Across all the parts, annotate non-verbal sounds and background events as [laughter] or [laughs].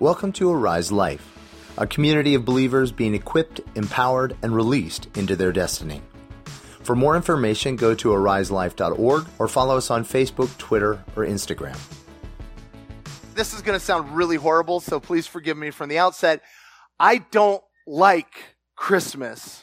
Welcome to Arise Life, a community of believers being equipped, empowered, and released into their destiny. For more information, go to ariselife.org or follow us on Facebook, Twitter, or Instagram. This is going to sound really horrible, so please forgive me from the outset. I don't like Christmas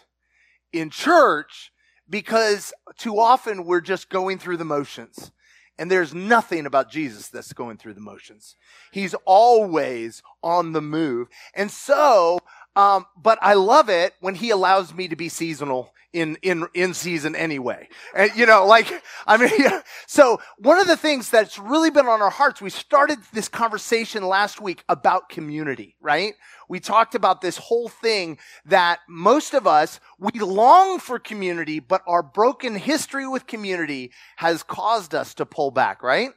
in church because too often we're just going through the motions. And there's nothing about Jesus that's going through the motions. He's always on the move. And so, um, but I love it when he allows me to be seasonal in, in, in season anyway. And, you know, like, I mean, [laughs] so one of the things that's really been on our hearts, we started this conversation last week about community, right? We talked about this whole thing that most of us, we long for community, but our broken history with community has caused us to pull back, right?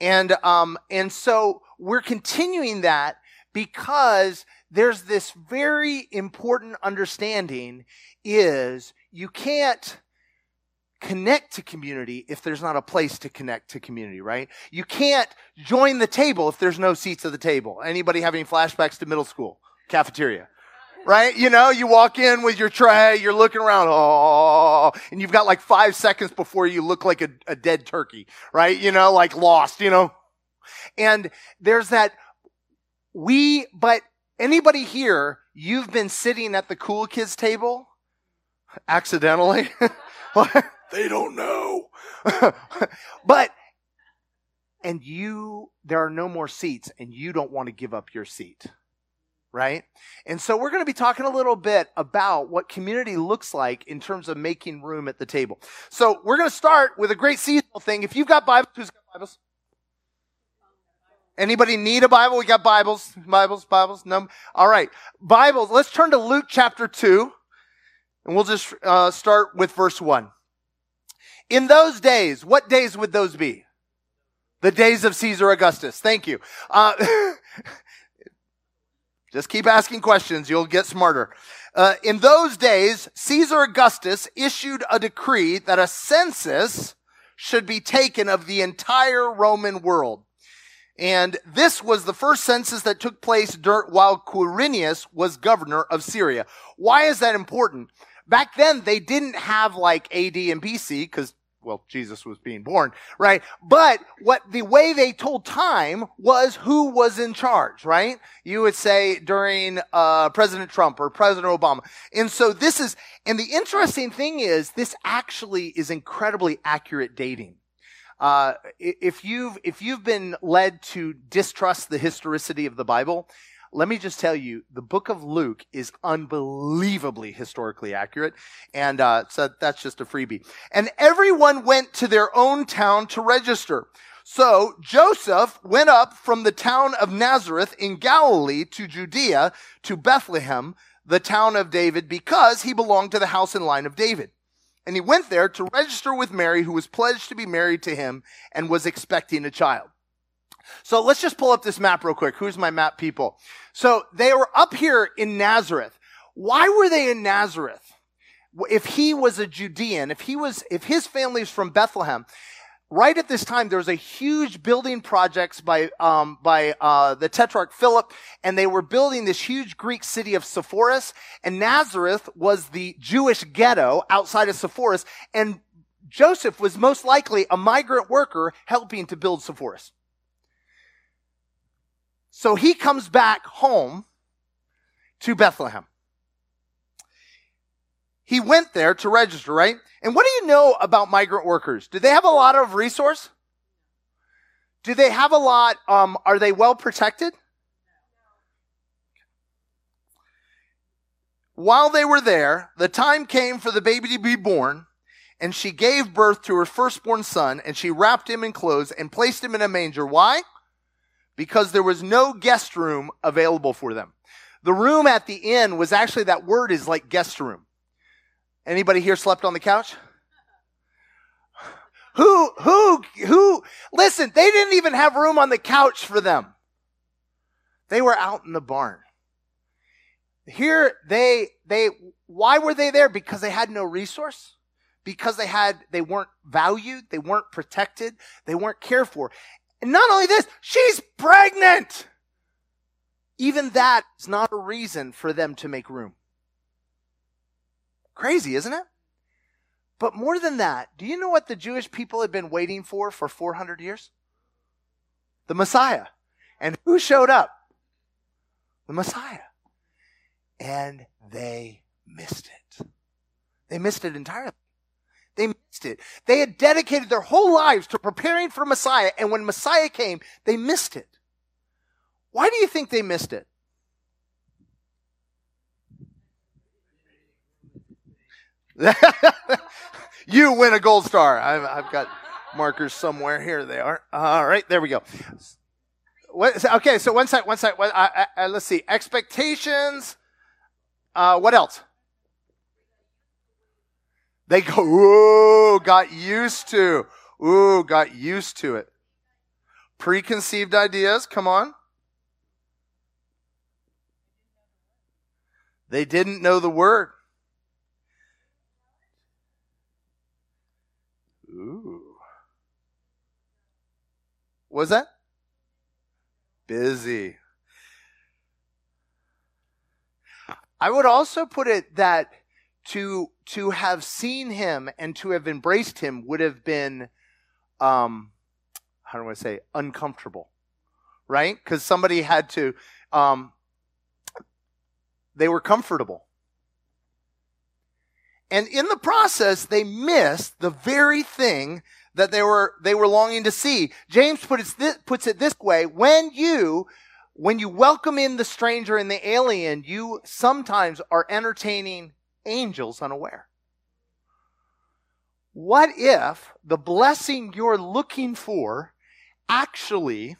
And, um, and so we're continuing that because there's this very important understanding is you can't connect to community if there's not a place to connect to community, right? You can't join the table if there's no seats at the table. Anybody having flashbacks to middle school cafeteria? Right? You know, you walk in with your tray, you're looking around, oh, and you've got like five seconds before you look like a, a dead turkey, right? You know, like lost, you know? And there's that, we, but anybody here, you've been sitting at the cool kids table accidentally. [laughs] they don't know. [laughs] but, and you, there are no more seats and you don't want to give up your seat. Right? And so we're going to be talking a little bit about what community looks like in terms of making room at the table. So we're going to start with a great seasonal thing. If you've got Bibles, who's got Bibles? Anybody need a Bible? We got Bibles, Bibles, Bibles. No. All right. Bibles. Let's turn to Luke chapter 2. And we'll just uh, start with verse 1. In those days, what days would those be? The days of Caesar Augustus. Thank you. Uh, [laughs] just keep asking questions. You'll get smarter. Uh, in those days, Caesar Augustus issued a decree that a census should be taken of the entire Roman world. And this was the first census that took place while Quirinius was governor of Syria. Why is that important? Back then, they didn't have like AD and BC because well, Jesus was being born, right? But what the way they told time was who was in charge, right? You would say during uh, President Trump or President Obama. And so this is, and the interesting thing is, this actually is incredibly accurate dating. Uh, if you've if you've been led to distrust the historicity of the Bible, let me just tell you, the book of Luke is unbelievably historically accurate. And uh, so that's just a freebie. And everyone went to their own town to register. So Joseph went up from the town of Nazareth in Galilee to Judea to Bethlehem, the town of David, because he belonged to the house and line of David. And he went there to register with Mary, who was pledged to be married to him and was expecting a child. So let's just pull up this map real quick. Who's my map people? So they were up here in Nazareth. Why were they in Nazareth? If he was a Judean, if he was, if his family is from Bethlehem, right at this time there was a huge building projects by um, by uh, the Tetrarch Philip, and they were building this huge Greek city of Sepphoris, and Nazareth was the Jewish ghetto outside of Sepphoris, and Joseph was most likely a migrant worker helping to build Sepphoris. So he comes back home to Bethlehem. He went there to register, right? And what do you know about migrant workers? Do they have a lot of resource? Do they have a lot, um, are they well protected? While they were there, the time came for the baby to be born, and she gave birth to her firstborn son, and she wrapped him in clothes and placed him in a manger. Why? because there was no guest room available for them. The room at the inn was actually that word is like guest room. Anybody here slept on the couch? Who, who, who, listen, they didn't even have room on the couch for them. They were out in the barn. Here, they, they, why were they there? Because they had no resource? Because they had, they weren't valued, they weren't protected, they weren't cared for. And not only this, she's pregnant. even that is not a reason for them to make room. Crazy, isn't it? But more than that, do you know what the Jewish people had been waiting for for 400 years? The Messiah. And who showed up? The Messiah. And they missed it. They missed it entirely. They missed it. They had dedicated their whole lives to preparing for Messiah, and when Messiah came, they missed it. Why do you think they missed it? [laughs] you win a gold star. I've, I've, got markers somewhere. Here they are. All right, there we go. What, okay, so one sec, one. What, uh, uh, let's see. Expectations. Uh, what else? They go, ooh, got used to. Ooh, got used to it. Preconceived ideas, come on. They didn't know the word. Was that? Busy. I would also put it that to to have seen him and to have embraced him would have been um how do I say uncomfortable. Right? Because somebody had to um they were comfortable. And in the process, they missed the very thing that they were, they were longing to see. James puts it, puts it this way, when you, when you welcome in the stranger and the alien, you sometimes are entertaining angels unaware. What if the blessing you're looking for actually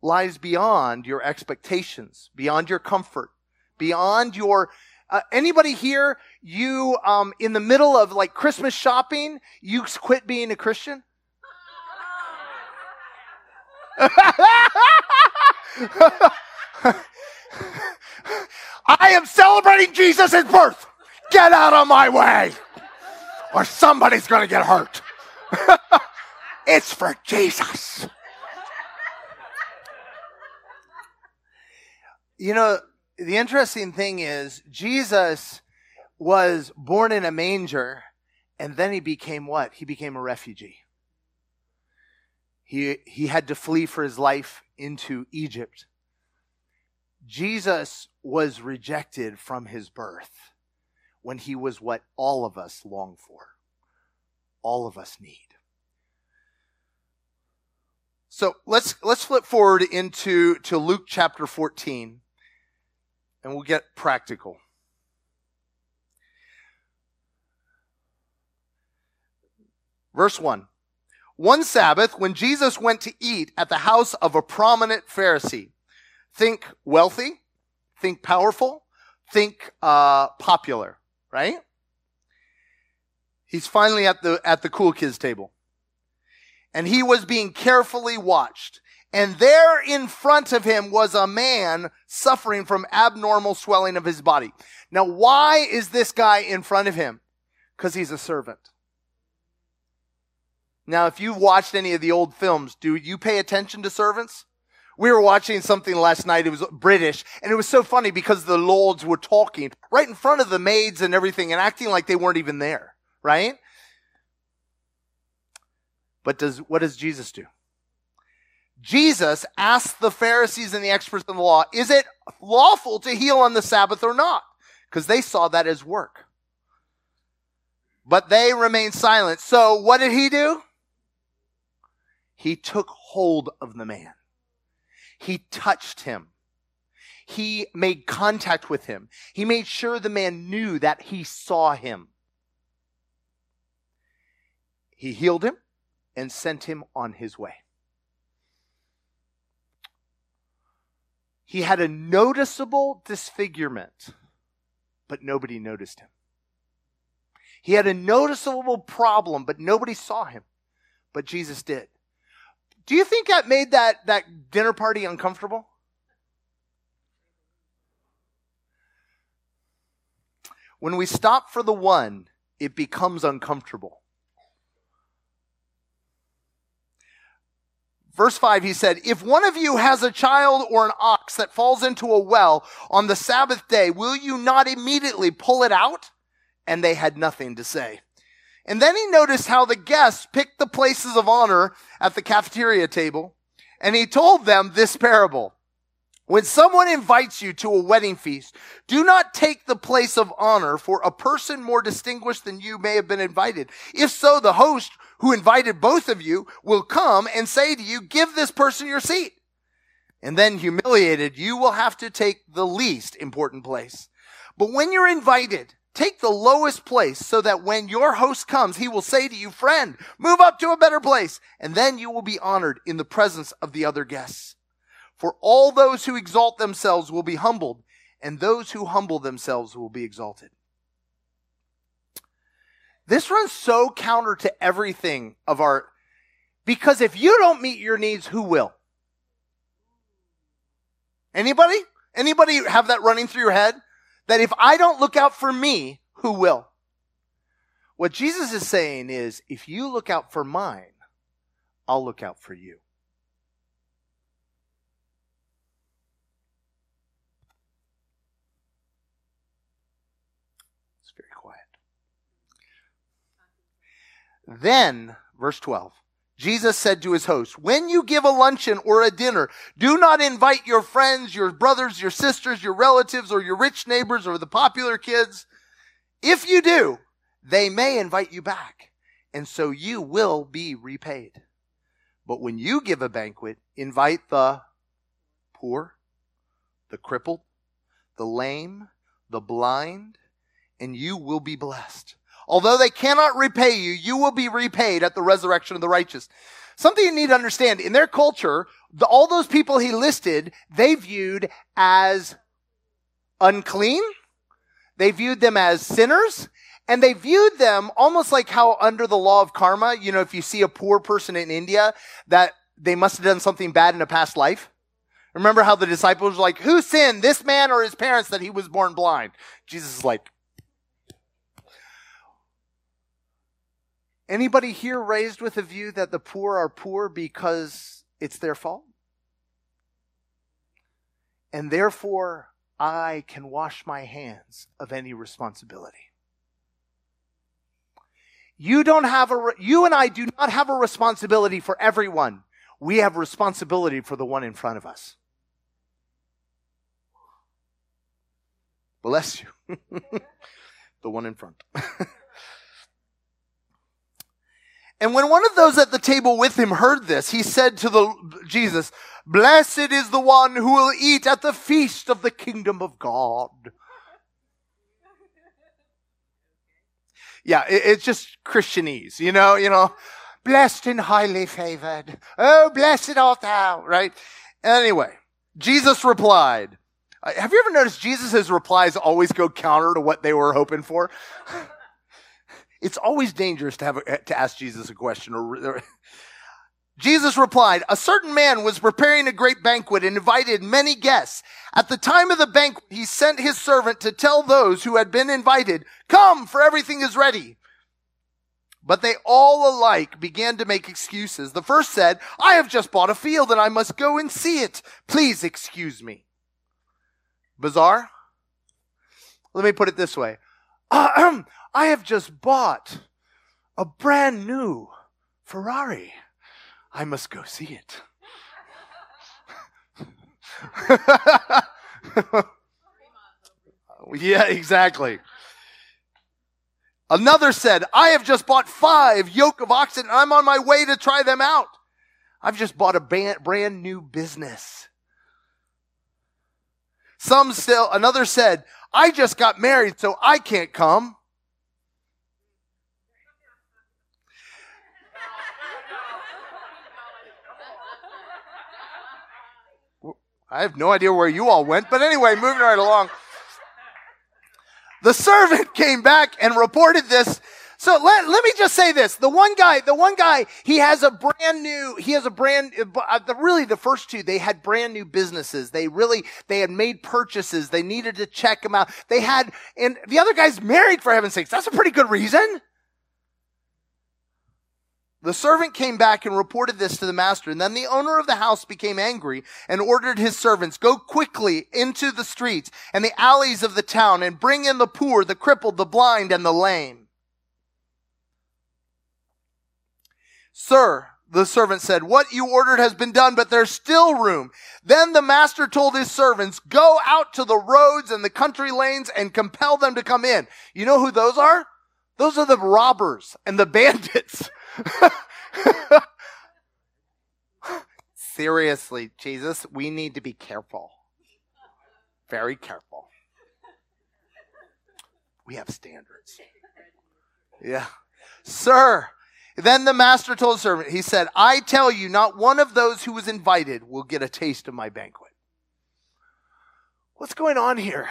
lies beyond your expectations, beyond your comfort, beyond your uh, anybody here, you um, in the middle of like Christmas shopping, you quit being a Christian? [laughs] I am celebrating Jesus' birth. Get out of my way, or somebody's going to get hurt. [laughs] it's for Jesus. You know, the interesting thing is Jesus was born in a manger and then he became what? He became a refugee. He, he had to flee for his life into Egypt. Jesus was rejected from his birth when he was what all of us long for, all of us need. So let's let's flip forward into to Luke chapter 14 and we'll get practical. Verse 1. One Sabbath, when Jesus went to eat at the house of a prominent Pharisee, think wealthy, think powerful, think uh, popular, right? He's finally at the at the cool kids table, and he was being carefully watched. And there in front of him was a man suffering from abnormal swelling of his body. Now, why is this guy in front of him? Because he's a servant. Now, if you've watched any of the old films, do you pay attention to servants? We were watching something last night. It was British, and it was so funny because the lords were talking right in front of the maids and everything and acting like they weren't even there, right? But does, what does Jesus do? Jesus asked the Pharisees and the experts in the law, is it lawful to heal on the Sabbath or not? Because they saw that as work. But they remained silent. So what did he do? He took hold of the man. He touched him. He made contact with him. He made sure the man knew that he saw him. He healed him and sent him on his way. He had a noticeable disfigurement, but nobody noticed him. He had a noticeable problem, but nobody saw him. But Jesus did. Do you think that made that, that dinner party uncomfortable? When we stop for the one, it becomes uncomfortable. Verse 5, he said, If one of you has a child or an ox that falls into a well on the Sabbath day, will you not immediately pull it out? And they had nothing to say. And then he noticed how the guests picked the places of honor at the cafeteria table. And he told them this parable. When someone invites you to a wedding feast, do not take the place of honor for a person more distinguished than you may have been invited. If so, the host who invited both of you will come and say to you, give this person your seat. And then humiliated, you will have to take the least important place. But when you're invited, take the lowest place so that when your host comes, he will say to you, friend, move up to a better place. And then you will be honored in the presence of the other guests. For all those who exalt themselves will be humbled, and those who humble themselves will be exalted. This runs so counter to everything of our, because if you don't meet your needs, who will? Anybody? Anybody have that running through your head? That if I don't look out for me, who will? What Jesus is saying is, if you look out for mine, I'll look out for you. Then, verse 12, Jesus said to his host, when you give a luncheon or a dinner, do not invite your friends, your brothers, your sisters, your relatives, or your rich neighbors, or the popular kids. If you do, they may invite you back, and so you will be repaid. But when you give a banquet, invite the poor, the crippled, the lame, the blind, and you will be blessed Although they cannot repay you, you will be repaid at the resurrection of the righteous. Something you need to understand in their culture, the, all those people he listed, they viewed as unclean. They viewed them as sinners. And they viewed them almost like how under the law of karma, you know, if you see a poor person in India, that they must have done something bad in a past life. Remember how the disciples were like, who sinned, this man or his parents that he was born blind? Jesus is like, Anybody here raised with a view that the poor are poor because it's their fault? And therefore, I can wash my hands of any responsibility. You don't have a, you and I do not have a responsibility for everyone. We have responsibility for the one in front of us. Bless you. [laughs] the one in front. [laughs] And when one of those at the table with him heard this, he said to the Jesus, Blessed is the one who will eat at the feast of the kingdom of God. Yeah, it, it's just Christianese, you know, you know, blessed and highly favored. Oh, blessed art thou, right? Anyway, Jesus replied, uh, have you ever noticed Jesus' replies always go counter to what they were hoping for? [laughs] It's always dangerous to have a, eh, to ask Jesus a question. Or, [laughs] Jesus replied, A certain man was preparing a great banquet and invited many guests. At the time of the banquet, he sent his servant to tell those who had been invited, Come, for everything is ready. But they all alike began to make excuses. The first said, I have just bought a field and I must go and see it. Please excuse me. Bizarre? Let me put it this way. [clears throat] I have just bought a brand new Ferrari. I must go see it. [laughs] yeah, exactly. Another said, I have just bought five yoke of oxen and I'm on my way to try them out. I've just bought a brand new business. Some still, another said, I just got married, so I can't come. I have no idea where you all went, but anyway, moving right along. The servant [laughs] came back and reported this. So let, let me just say this. The one guy, the one guy, he has a brand new, he has a brand, uh, the, really the first two, they had brand new businesses. They really, they had made purchases. They needed to check them out. They had, and the other guy's married for heaven's sakes. That's a pretty good reason. The servant came back and reported this to the master. And then the owner of the house became angry and ordered his servants, go quickly into the streets and the alleys of the town and bring in the poor, the crippled, the blind, and the lame. Sir, the servant said, what you ordered has been done, but there's still room. Then the master told his servants, go out to the roads and the country lanes and compel them to come in. You know who those are? Those are the robbers and the [laughs] bandits. [laughs] Seriously, Jesus, we need to be careful. Very careful. We have standards. Yeah. Sir, then the master told the servant, he said, I tell you, not one of those who was invited will get a taste of my banquet. What's going on here?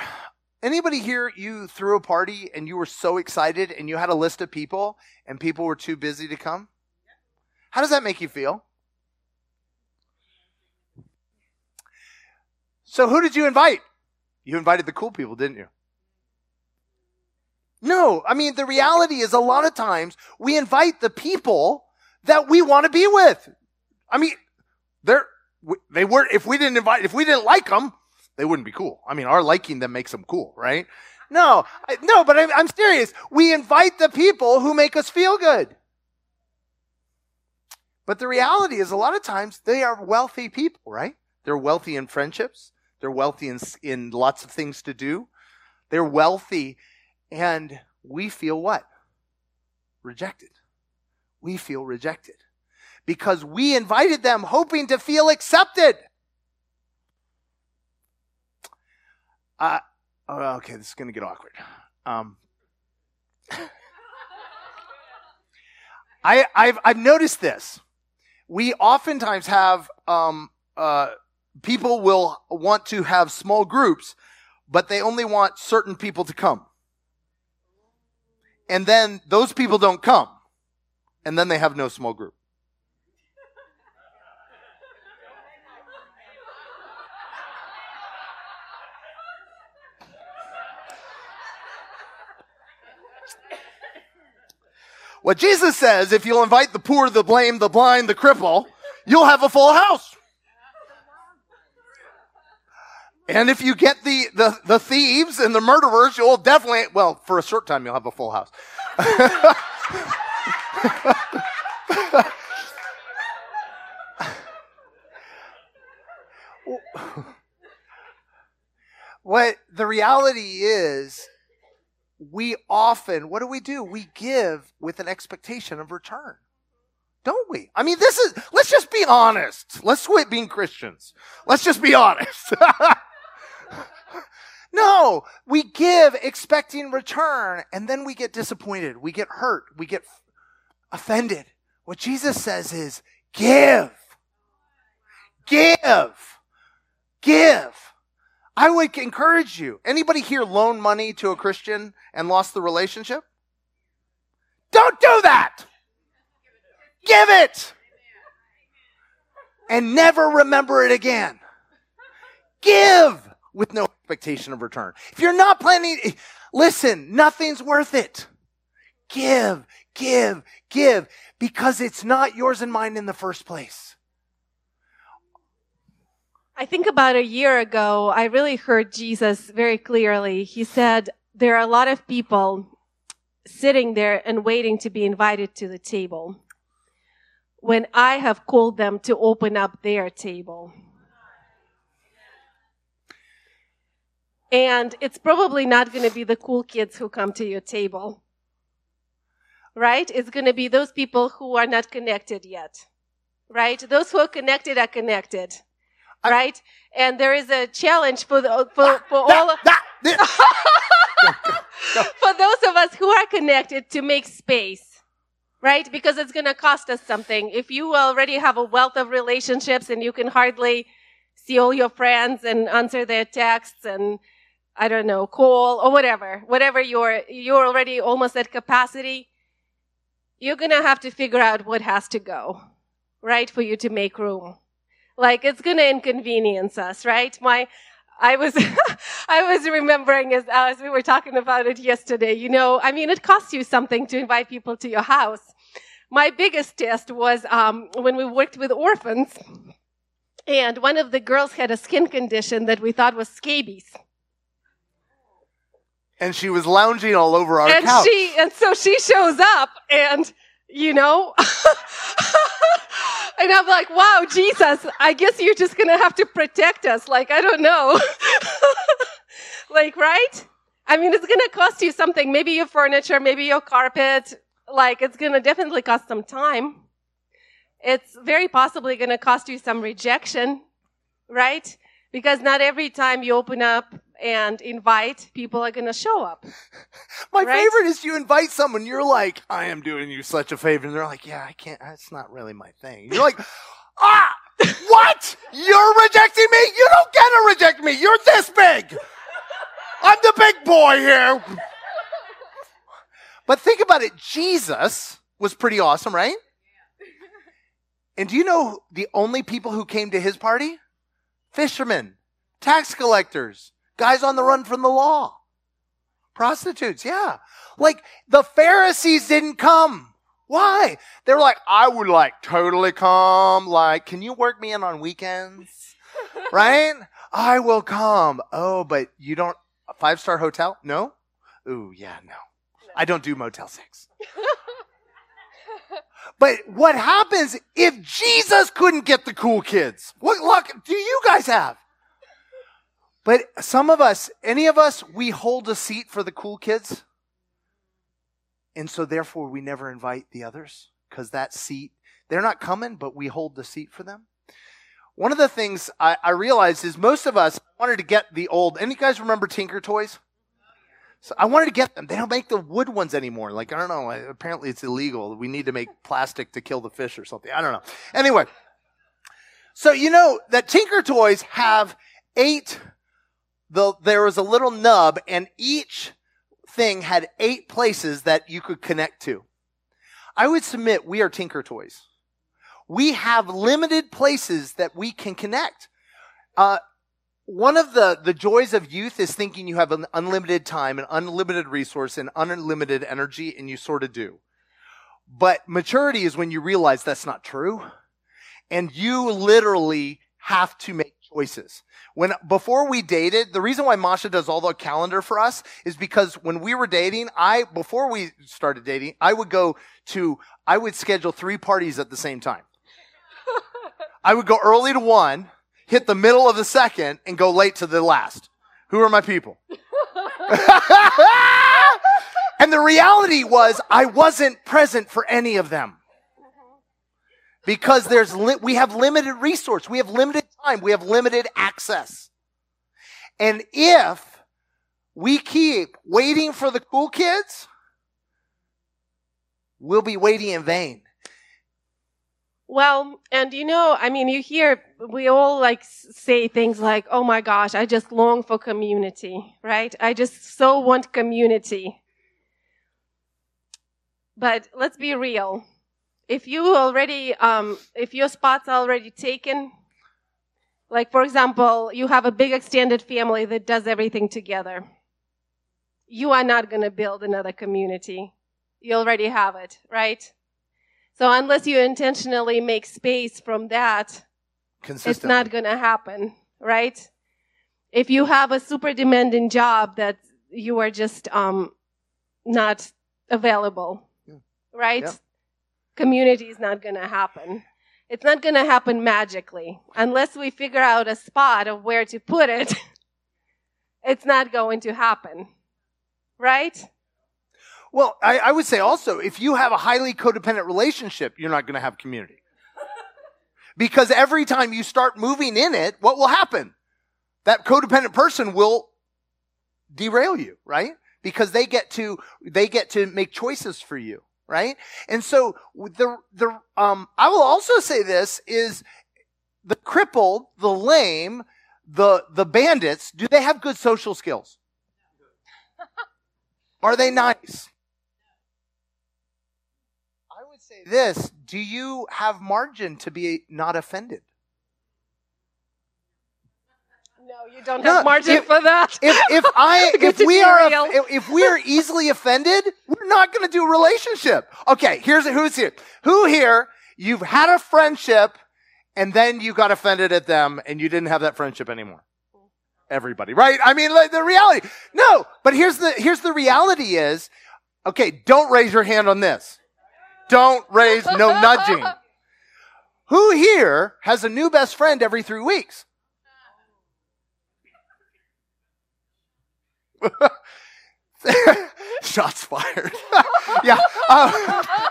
Anybody here, you threw a party and you were so excited and you had a list of people and people were too busy to come? How does that make you feel? So who did you invite? You invited the cool people, didn't you? No, I mean, the reality is a lot of times we invite the people that we want to be with. I mean, they're, they were, if we didn't invite, if we didn't like them, they wouldn't be cool. I mean, our liking them makes them cool, right? No, I, no, but I'm, I'm serious. We invite the people who make us feel good. But the reality is, a lot of times they are wealthy people, right? They're wealthy in friendships. They're wealthy in, in lots of things to do. They're wealthy, and we feel what? Rejected. We feel rejected because we invited them hoping to feel accepted. Oh, okay, this is going to get awkward. Um, I, I've, I've noticed this we oftentimes have um, uh, people will want to have small groups, but they only want certain people to come. And then those people don't come. And then they have no small group. What Jesus says, if you'll invite the poor, the lame, the blind, the cripple, you'll have a full house. And if you get the, the, the thieves and the murderers, you'll definitely, well, for a short time, you'll have a full house. [laughs] what the reality is we often, what do we do? We give with an expectation of return. Don't we? I mean, this is, let's just be honest. Let's quit being Christians. Let's just be honest. [laughs] no, we give expecting return and then we get disappointed. We get hurt. We get offended. What Jesus says is give. Give. Give. I would encourage you. Anybody here loan money to a Christian and lost the relationship? Don't do that. Give it. And never remember it again. Give with no expectation of return. If you're not planning, listen, nothing's worth it. Give, give, give, because it's not yours and mine in the first place. I think about a year ago, I really heard Jesus very clearly. He said, there are a lot of people sitting there and waiting to be invited to the table when I have called them to open up their table. And it's probably not going to be the cool kids who come to your table. Right? It's going to be those people who are not connected yet. Right? Those who are connected are connected right? And there is a challenge for the, for, for all of, [laughs] for those of us who are connected to make space, right? Because it's going to cost us something. If you already have a wealth of relationships and you can hardly see all your friends and answer their texts and I don't know, call or whatever, whatever you're, you're already almost at capacity, you're going to have to figure out what has to go, right? For you to make room. Like it's going to inconvenience us, right? My, I was, [laughs] I was remembering as, as we were talking about it yesterday, you know, I mean, it costs you something to invite people to your house. my biggest test was um, when we worked with orphans, and one of the girls had a skin condition that we thought was scabies. And she was lounging all over our and couch. she and so she shows up and you know [laughs] and i'm like wow jesus i guess you're just gonna have to protect us. Like i don't know. [laughs] Like right? I mean it's gonna cost you something. Maybe your furniture maybe your carpet. Like it's gonna definitely cost some time. It's very possibly gonna cost you some rejection right? Because not every time you open up and invite, people are going to show up. [laughs] My right? favorite is you invite someone, you're like, I am doing you such a favor. And they're like, yeah, I can't, that's not really my thing. You're like, [laughs] ah, what? You're rejecting me? You don't get to reject me. You're this big. I'm the big boy here. But think about it. Jesus was pretty awesome, right? And do you know the only people who came to his party? Fishermen, tax collectors, guys on the run from the law, prostitutes. Yeah. Like the Pharisees didn't come. Why? They were like, I would like totally come. Like, can you work me in on weekends? [laughs] right? I will come. Oh, but you don't, a five star hotel? No? Ooh, yeah, no. I don't do Motel 6. [laughs] but what happens if Jesus couldn't get the cool kids? What luck do you guys have? But some of us, any of us, we hold a seat for the cool kids. And so therefore we never invite the others because that seat, they're not coming, but we hold the seat for them. One of the things I, I realized is most of us wanted to get the old, any guys remember Tinker Toys? So I wanted to get them. They don't make the wood ones anymore. Like, I don't know. Apparently it's illegal. We need to make plastic to kill the fish or something. I don't know. Anyway. So you know that Tinker Toys have eight the, there was a little nub and each thing had eight places that you could connect to. I would submit we are Tinker Toys. We have limited places that we can connect. Uh, one of the, the joys of youth is thinking you have an unlimited time, an unlimited resource, and unlimited energy, and you sort of do. But maturity is when you realize that's not true. And you literally have to make choices. When before we dated, the reason why Masha does all the calendar for us is because when we were dating, I before we started dating, I would go to I would schedule three parties at the same time. [laughs] I would go early to one, hit the middle of the second, and go late to the last. Who are my people? [laughs] [laughs] and the reality was I wasn't present for any of them because there's li- we have limited resource, we have limited time, we have limited access. And if we keep waiting for the cool kids, we'll be waiting in vain. Well, and you know, I mean, you hear we all like say things like, "Oh my gosh, I just long for community," right? I just so want community. But let's be real if you already, um, if your spot's already taken, like for example, you have a big extended family that does everything together, you are not going to build another community. You already have it, right? So unless you intentionally make space from that, it's not going to happen, right? If you have a super demanding job that you are just um, not available, yeah. right? Yeah community is not going to happen. It's not going to happen magically. Unless we figure out a spot of where to put it, [laughs] it's not going to happen. Right? Well, I, I, would say also, if you have a highly codependent relationship, you're not going to have community. [laughs] because every time you start moving in it, what will happen? That codependent person will derail you, right? Because they get to, they get to make choices for you right? And so the, the, um, I will also say this is the crippled, the lame, the, the bandits, do they have good social skills? [laughs] Are they nice? I would say this, do you have margin to be not offended? No, you don't have margin if, for that. If if [laughs] I if we are if, if we are easily offended, we're not going to do a relationship. Okay, here's who's here. Who here? You've had a friendship, and then you got offended at them, and you didn't have that friendship anymore. Everybody, right? I mean, like the reality. No, but here's the here's the reality is, okay, don't raise your hand on this. Don't raise no nudging. [laughs] Who here has a new best friend every three weeks? [laughs] Shots fired. [laughs] yeah. uh, [laughs]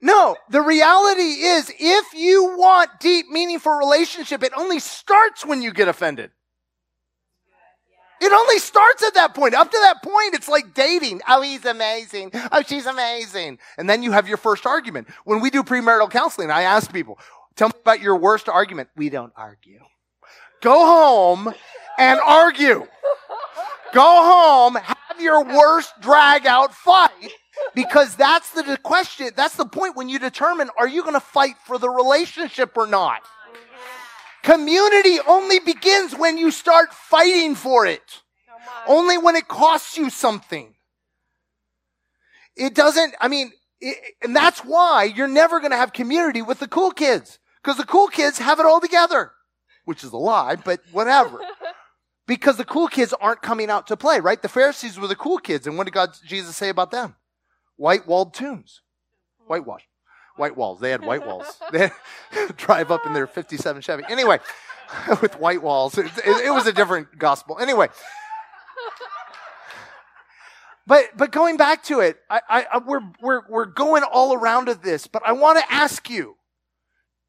no, the reality is if you want deep, meaningful relationship, it only starts when you get offended. It only starts at that point. Up to that point, it's like dating. Oh, he's amazing. Oh, she's amazing. And then you have your first argument. When we do premarital counseling, I ask people, tell me about your worst argument. We don't argue. Go home and argue. Go home, have your worst drag out fight because that's the question. That's the point when you determine are you going to fight for the relationship or not? Community only begins when you start fighting for it. Only when it costs you something. It doesn't, I mean, it, and that's why you're never going to have community with the cool kids because the cool kids have it all together, which is a lie, but whatever. Because the cool kids aren't coming out to play, right? The Pharisees were the cool kids. And what did God, Jesus say about them? White walled tombs. Whitewash. White walls. They had white walls. [laughs] They [laughs] drive up in their 57 Chevy. Anyway, [laughs] with white walls. It, it, it was a different gospel. Anyway. But, but going back to it, I, I, we're, we're, we're going all around of this, but I want to ask you,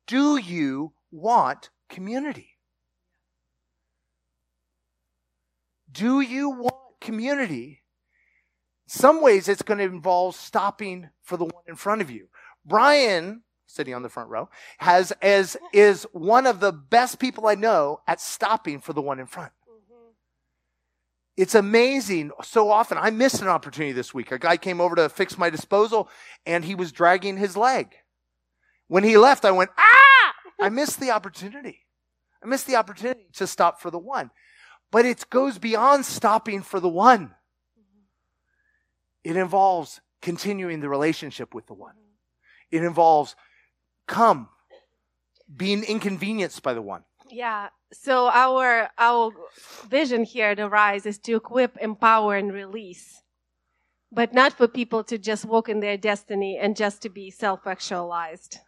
do you want community? Do you want community? Some ways it's going to involve stopping for the one in front of you. Brian, sitting on the front row, has as is one of the best people I know at stopping for the one in front. It's amazing. So often, I missed an opportunity this week. A guy came over to fix my disposal, and he was dragging his leg. When he left, I went, ah! [laughs] I missed the opportunity. I missed the opportunity to stop for the one. But it goes beyond stopping for the one. It involves continuing the relationship with the one. It involves come, being inconvenienced by the one. Yeah. So our our vision here at Arise is to equip, empower, and release, but not for people to just walk in their destiny and just to be self-actualized.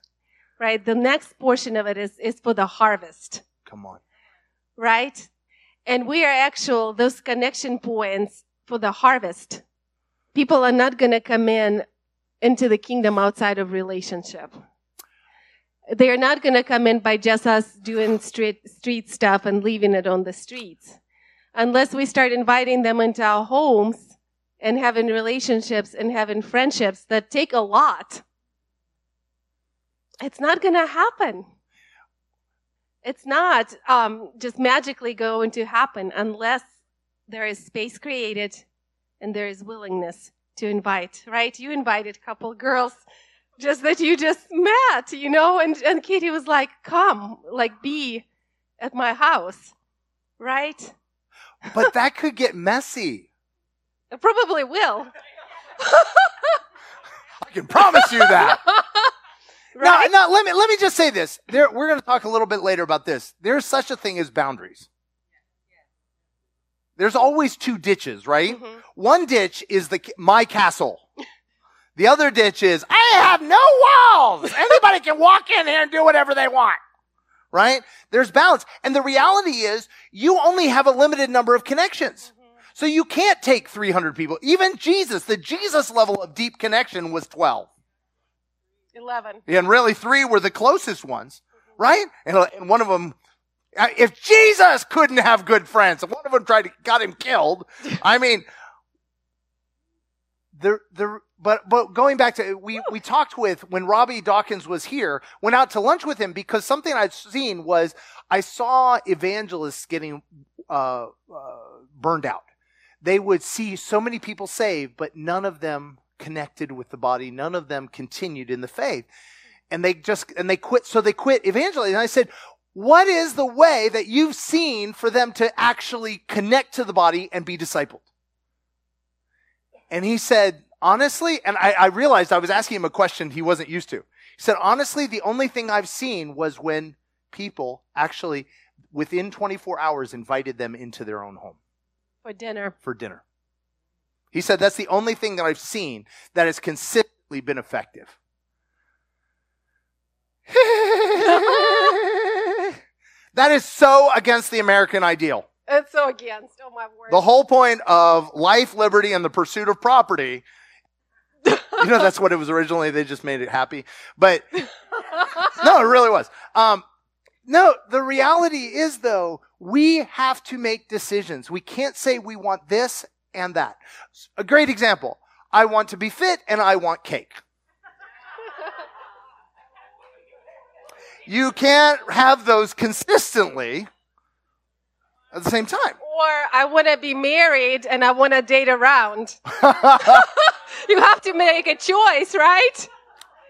Right. The next portion of it is is for the harvest. Come on. Right. And we are actual those connection points for the harvest. People are not going to come in into the kingdom outside of relationship. They are not going to come in by just us doing street street stuff and leaving it on the streets. Unless we start inviting them into our homes and having relationships and having friendships that take a lot. It's not going to happen it's not um, just magically going to happen unless there is space created and there is willingness to invite right you invited a couple girls just that you just met, you know, and, and Katie was like, come, like be at my house, right? But that could get messy. It probably will. I can promise you that. [laughs] right? Now, now let me let me just say this. There, we're going to talk a little bit later about this. There's such a thing as boundaries. There's always two ditches, right? Mhm. One ditch is the my castle. The other ditch is I have no walls. Anybody can walk in here and do whatever they want. Right? There's balance. And the reality is you only have a limited number of connections. So you can't take 300 people. Even Jesus, the Jesus level of deep connection was 12. 11. And really, three were the closest ones, right? And, one of them, if Jesus couldn't have good friends, and one of them tried to got him killed. I mean, the the but but going back to we we talked with when Robby Dawkins was here, went out to lunch with him because something I'd seen was I saw evangelists getting uh, uh, burned out. They would see so many people saved, but none of them connected with the body. None of them continued in the faith, and they just and they quit. So they quit evangelizing. And I said, what is the way that you've seen for them to actually connect to the body and be discipled? And he said, honestly, and I, I realized I was asking him a question he wasn't used to. He said, honestly, the only thing I've seen was when people actually, within 24 hours, invited them into their own home For dinner. for dinner. He said, that's the only thing that I've seen that has consistently been effective. [laughs] that is so against the American ideal. It's so against. Oh my word. The whole point of life, liberty, and the pursuit of property. you know, that's what it was originally. They just made it happy. But [laughs] no, it really was. Um, no, the reality is though, we have to make decisions. We can't say we want this and that. A great example. I want to be fit and I want cake. You can't have those consistently at the same time. or I want to be married and I want to date around. [laughs] [laughs] you have to make a choice, right?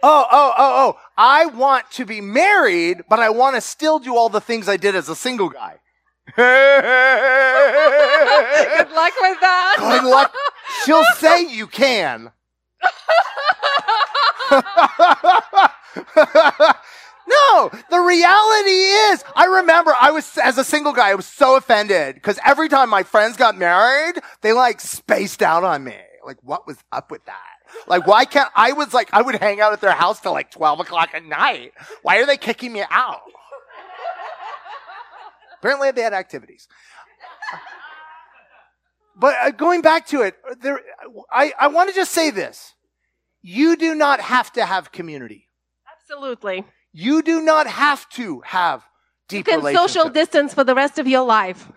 Oh, oh, oh, oh. I want to be married, but I want to still do all the things I did as a single guy. Good luck with that. Good luck. She'll say you can. [laughs] no, the reality is, I remember I was, as a single guy, I was so offended because every time my friends got married, they like spaced out on me. Like, what was up with that? Like, why can't, I was like, I would hang out at their house till like 12 o'clock at night. Why are they kicking me out? Apparently they had activities. But uh, going back to it, there, I, I want to just say this. You do not have to have community. Absolutely. You do not have to have deep You can social distance for the rest of your life.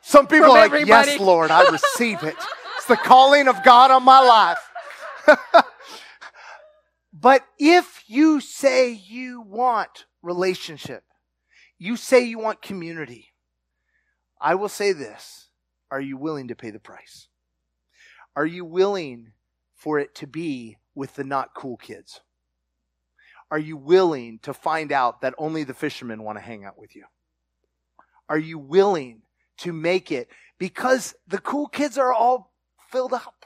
Some people from are like, yes. Lord, I [laughs] receive it. It's the calling of God on my life. [laughs] but if you say you want relationship, you say you want community, I will say this. Are you willing to pay the price? Are you willing for it to be with the not cool kids? Are you willing to find out that only the fishermen want to hang out with you? Are you willing to make it because the cool kids are all filled up?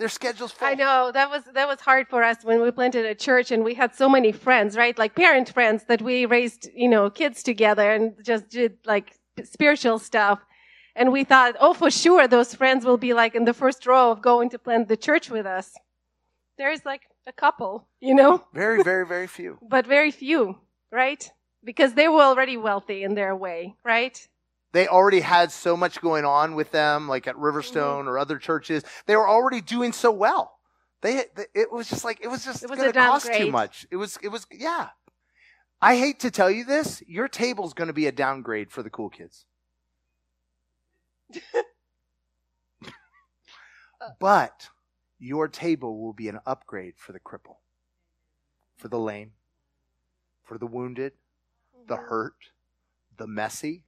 Their schedule's full. I know that was that was hard for us when we planted a church and we had so many friends, right? Like parent friends that we raised, you know, kids together and just did like spiritual stuff. And we thought, oh, for sure, those friends will be like in the first row of going to plant the church with us. There's like a couple, you know, [laughs] Very, very, very few. but very few, right? Because they were already wealthy in their way, right? They already had so much going on with them, like at Riverstone Mm-hmm. or other churches. They were already doing so well. They, it was just like it was just It was going to cost too much. It was, it was, yeah. I hate to tell you this, your table's going to be a downgrade for the cool kids. [laughs] but your table will be an upgrade for the cripple, for the lame, for the wounded, the hurt, the messy.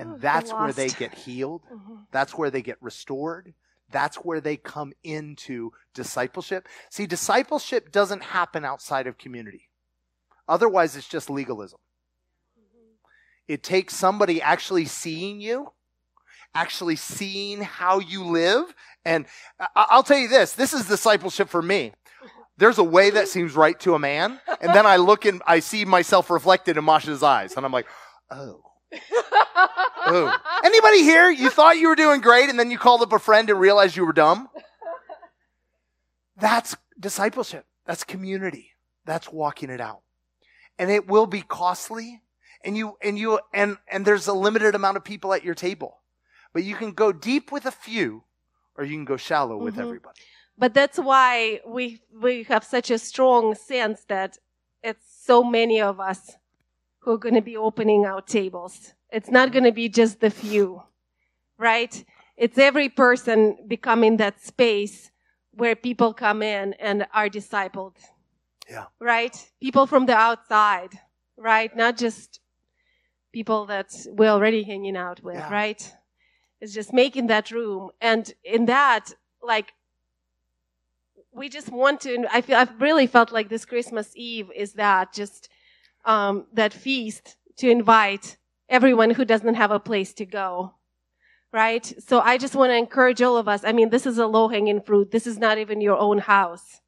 And the that's where they get healed. [laughs] Mhm. That's where they get restored. That's where they come into discipleship. See, discipleship doesn't happen outside of community. Otherwise, it's just legalism. It takes somebody actually seeing you, actually seeing how you live. And I- I'll tell you this this is discipleship for me. There's a way that seems right to a man. And then I look and I see myself reflected in Masha's eyes. And I'm like, oh. Oh. [laughs] Anybody here? You thought you were doing great and then you called up a friend and realized you were dumb? That's discipleship. That's community. That's walking it out. And it will be costly. And you, and you, and, and there's a limited amount of people at your table. But you can go deep with a few or you can go shallow with Mhm. everybody. But that's why we we have such a strong sense that it's so many of us who are going to be opening our tables. It's not going to be just the few, right? It's every person becoming that space where people come in and are discipled. Yeah. Right? People from the outside, right? Not just people that we're already hanging out with, Yeah. right? It's just making that room. And in that, like, we just want to i feel i've really felt like this christmas eve is that just um, that feast to invite everyone who doesn't have a place to go. Right? So I just want to encourage all of us. I mean, this is a low hanging fruit. This is not even your own house.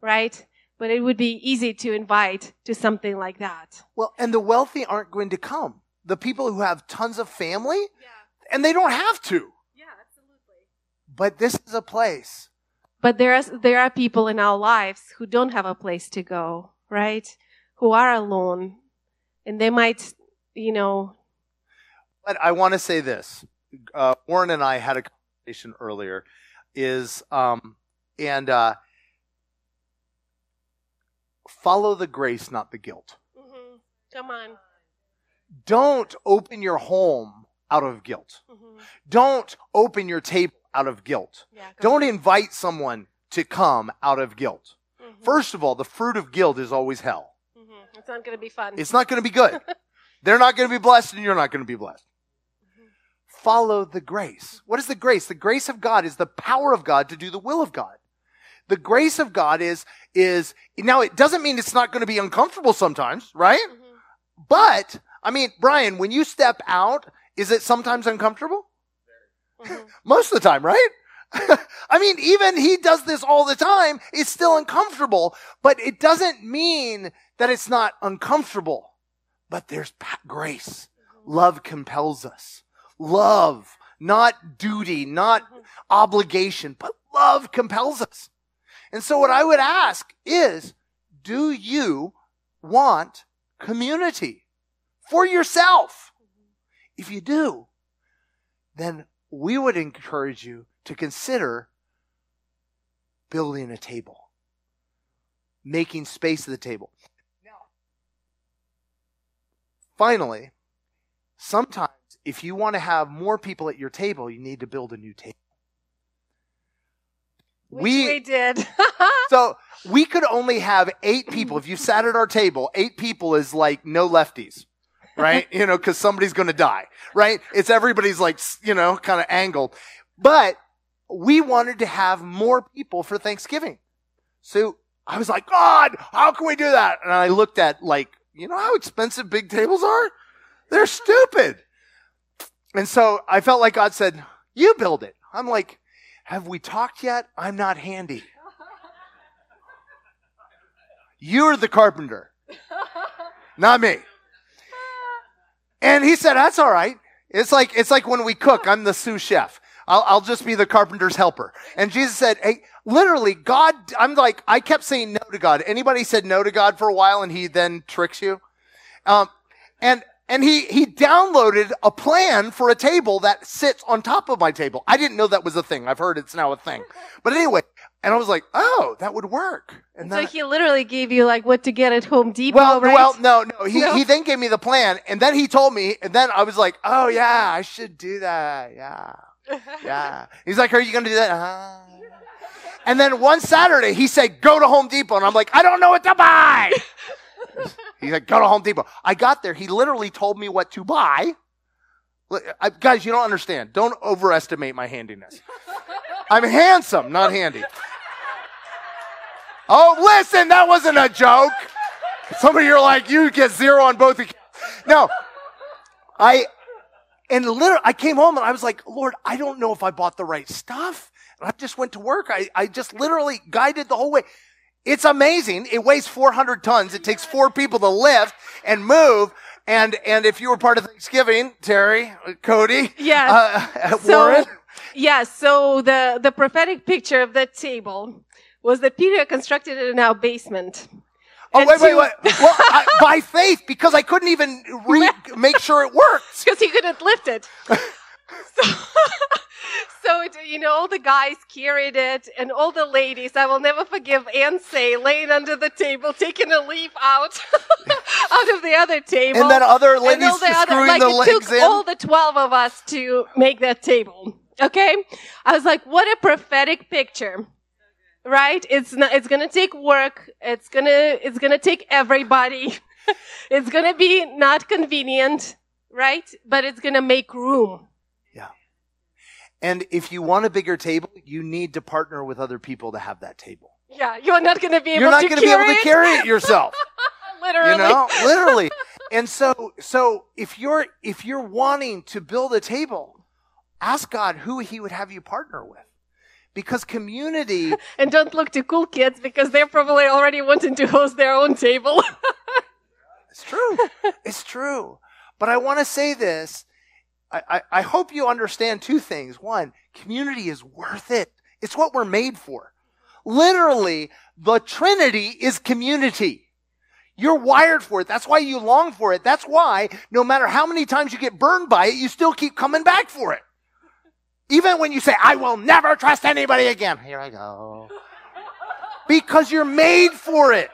Right? But it would be easy to invite to something like that. Well, and the wealthy aren't going to come. The people who have tons of family, Yeah. and they don't have to. Yeah, absolutely. But this is a place. But there are, there are people in our lives who don't have a place to go, right? Who are alone. And they might, you know, But I want to say this. Uh, Warren and I had a conversation earlier. Is um, and uh, follow the grace, not the guilt. mm-hmm. come on. Don't open your home out of guilt. Mm-hmm. Don't open your table out of guilt. Yeah, Don't on. invite someone to come out of guilt. Mhm. First of all, the fruit of guilt is always hell. It's not going to be fun. It's not going to be good. [laughs] They're not going to be blessed, and you're not going to be blessed. Follow the grace. What is the grace? The grace of God is the power of God to do the will of God. The grace of God is, is, now it doesn't mean it's not going to be uncomfortable sometimes, right? Mhm. But, I mean, Brian, when you step out, is it sometimes uncomfortable? Mhm. [laughs] Most of the time, right? [laughs] I mean, even he does this all the time. It's still uncomfortable, but it doesn't mean that it's not uncomfortable. But there's grace. Love compels us. Love, not duty, not obligation, but love compels us. And so what I would ask is, do you want community for yourself? If you do, then we would encourage you to consider building a table, making space at the table. Now, finally, sometimes if you want to have more people at your table, you need to build a new table. Which we, did. [laughs] so we could only have eight people. If you sat at our table, eight people is like no lefties, right? you know, cause somebody's going to die, right? It's everybody's like, you know, kind of angled. But we wanted to have more people for Thanksgiving. So I was like, God, how can we do that? And I looked at like, you know how expensive big tables are? They're stupid. And so I felt like God said, you build it. I'm like, have we talked yet? I'm not handy. You're the carpenter, not me. And he said, that's all right. It's like, it's like when we cook, I'm the sous chef. I'll, I'll just be the carpenter's helper. And Jesus said, hey, literally, God, I'm like, I kept saying no to God. Anybody said no to God for a while and he then tricks you? Um, and, and he, he downloaded a plan for a table that sits on top of my table. I didn't know that was a thing. I've heard it's now a thing. [laughs] But anyway, and I was like, oh, that would work. And so then, he literally gave you like what to get at Home Depot, well, right? well, no, no. He, No? he then gave me the plan and then he told me, and then I was like, oh yeah, I should do that. Yeah. Yeah. He's like, are you going to do that? Uh-huh. And then one Saturday he said, go to Home Depot. And I'm like, I don't know what to buy. [laughs] He's like, go to Home Depot. I got there. He literally told me what to buy. I, guys, you don't understand. Don't overestimate my handiness. I'm handsome, not handy. Oh, listen, that wasn't a joke. Some of you are like, you get zero on both. No, I, and literally, I came home and I was like, Lord, I don't know if I bought the right stuff. And I just went to work. I, I just literally guided the whole way. It's amazing. It weighs 400 tons. It takes four people to lift and move. And, and if you were part of Thanksgiving, Terry, Cody, [laughs] Yes. uh, So- Warren, Yes. So the the prophetic picture of that table was that Peter constructed it in our basement. Oh, wait, wait, wait. [laughs] Well, I, by faith, because I couldn't even re- make sure it worked. [laughs] because he couldn't lift it. so, [laughs] so it, you know, all the guys carried it, and all the ladies. I will never forgive Anne Say laying under the table, taking a leaf out out of the other table, And then other And ladies all the other- like the it took in. all the twelve of us to make that table. Okay, I was like, what a prophetic picture. Right? It's not, it's gonna take work. It's gonna, it's gonna take everybody. [laughs] it's gonna be not convenient, right? But it's gonna make room. Yeah. And if you want a bigger table, you need to partner with other people to have that table. Yeah, you're not gonna be able You're not to to be able to carry it yourself. [laughs] Literally. you know, [laughs] literally. and so, so if you're, if you're wanting to build a table, ask God who he would have you partner with. Because community, [laughs] And don't look to cool kids because they're probably already wanting to host their own table. [laughs] it's true. It's true. But I want to say this. I, I, I hope you understand two things. One, community is worth it. It's what we're made for. Literally, the Trinity is community. You're wired for it. That's why you long for it. That's why no matter how many times you get burned by it, you still keep coming back for it. Even when you say, I will never trust anybody again. Here I go. Because you're made for it.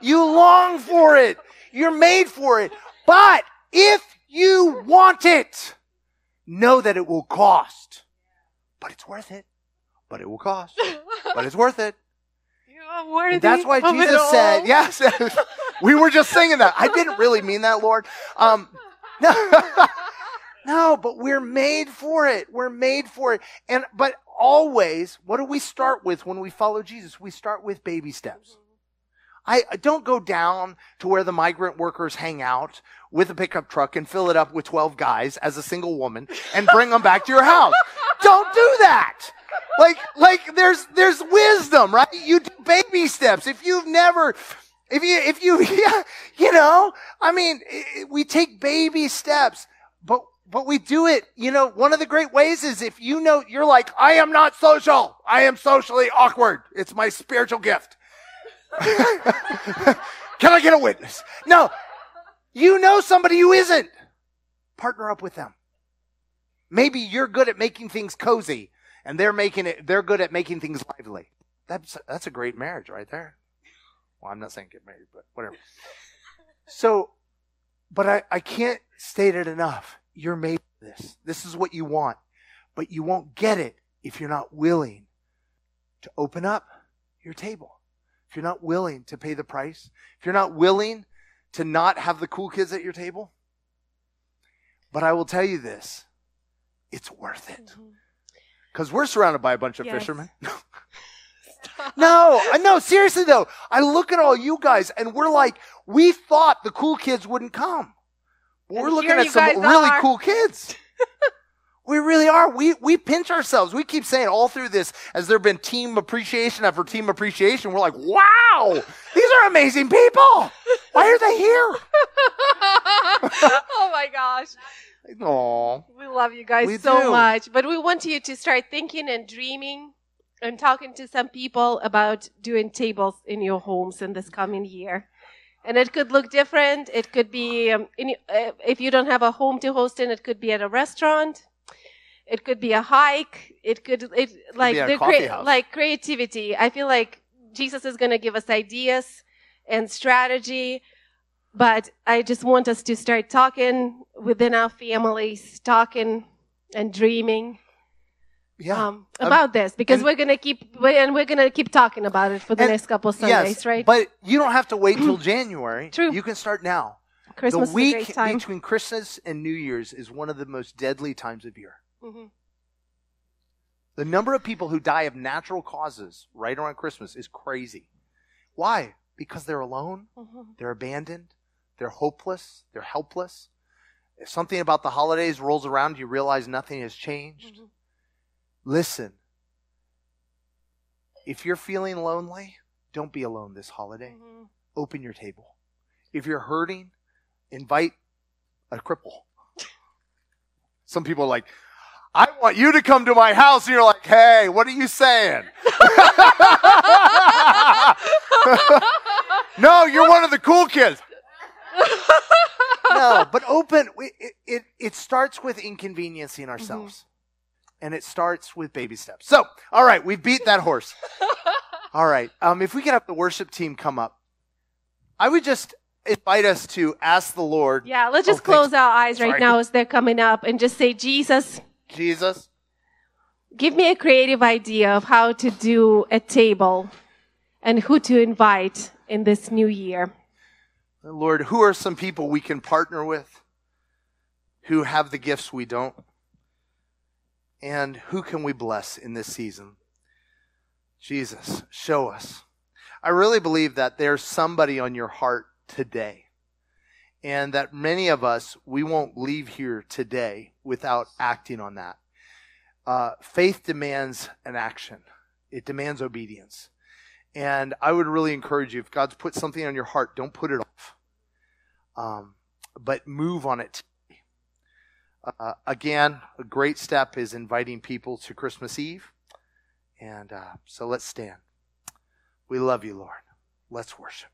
You long for it. You're made for it. But if you want it, know that it will cost. But it's worth it. But it will cost. [laughs] But it's worth it. you are worthy. And that's why Jesus said, yes, [laughs] we were just singing that. I didn't really mean that, Lord. Um, [laughs] no, no, but we're made for it. We're made for it. And, but always, what do we start with when we follow Jesus? We start with baby steps. I don't go down to where the migrant workers hang out with a pickup truck and fill it up with 12 guys as a single woman and bring them back to your house. Don't do that. Like, like there's, there's wisdom, right? You do baby steps. If you've never, if you, if you, [laughs] yeah, you know, I mean, we take baby steps, but, but we do it, you know, one of the great ways is if you know, you're like, I am not social. I am socially awkward. It's my spiritual gift. [laughs] Can I get a witness? No. You know somebody who isn't. Partner up with them. Maybe you're good at making things cozy and they're making it they're good at making things lively. That's that's a great marriage right there. Well, I'm not saying get married, but whatever. So but I, I can't state it enough. You're made for this. This is what you want. But you won't get it if you're not willing to open up your table. If you're not willing to pay the price, if you're not willing to not have the cool kids at your table. But I will tell you this it's worth it. Mm-hmm. Because we're surrounded by a bunch of Yes. fishermen. [laughs] no, uh, no, seriously though. I look at all you guys and we're like, we thought the cool kids wouldn't come. And we're looking at some really are. cool kids. [laughs] we really are. We, we pinch ourselves. We keep saying all through this, as there have been team appreciation after team appreciation, we're like, wow, these are amazing people. Why are they here? [laughs] oh my gosh. [laughs] Aww. We love you guys We so do. much. But we want you to start thinking and dreaming and talking to some people about doing tables in your homes in this coming year. And it could look different. It could be, um, in, uh, if you don't have a home to host in, it could be at a restaurant. It could be a hike. It could, it, like, be a the crea- like creativity. I feel like Jesus is going to give us ideas and strategy but I just want us to start talking within our families, talking and dreaming Yeah. um, about this because and- we're gonna keep and we're gonna keep talking about it for the And- next couple of Sundays, yes, right? But you don't have to wait till [clears throat] January. True. You can start now. Christmas the week is a great time. between Christmas and New Year's is one of the most deadly times of year. Mhm. The number of people who die of natural causes right around Christmas is crazy. Why? Because they're alone, Mhm. they're abandoned, they're hopeless, they're helpless. If something about the holidays rolls around, you realize nothing has changed. Mhm. Listen, if you're feeling lonely, don't be alone this holiday. Mhm. Open your table. If you're hurting, invite a cripple. [laughs] Some people are like, I want you to come to my house. And you're like, hey, what are you saying? [laughs] no, you're one of the cool kids. [laughs] no, but open. It, it, it starts with inconveniencing ourselves. And it starts with baby steps. So, all right, we beat that horse. [laughs] All right. Um, if we could have the worship team come up, I would just invite us to ask the Lord, Yeah, let's just Oh, thanks. close our eyes right Sorry. now as they're coming up and just say, Jesus, Jesus, give me a creative idea of how to do a table and who to invite in this new year. Lord, who are some people we can partner with who have the gifts we don't? And who can we bless in this season? Jesus, show us. I really believe that there's somebody on your heart today. and that many of us, we won't leave here today without acting on that. Uh, faith demands an action, it demands obedience. And I would really encourage you if God's put something on your heart, don't put it off, um, but move on it. Uh, again, a great step is inviting people to Christmas Eve. And uh, so let's stand. We love you, Lord. Let's worship.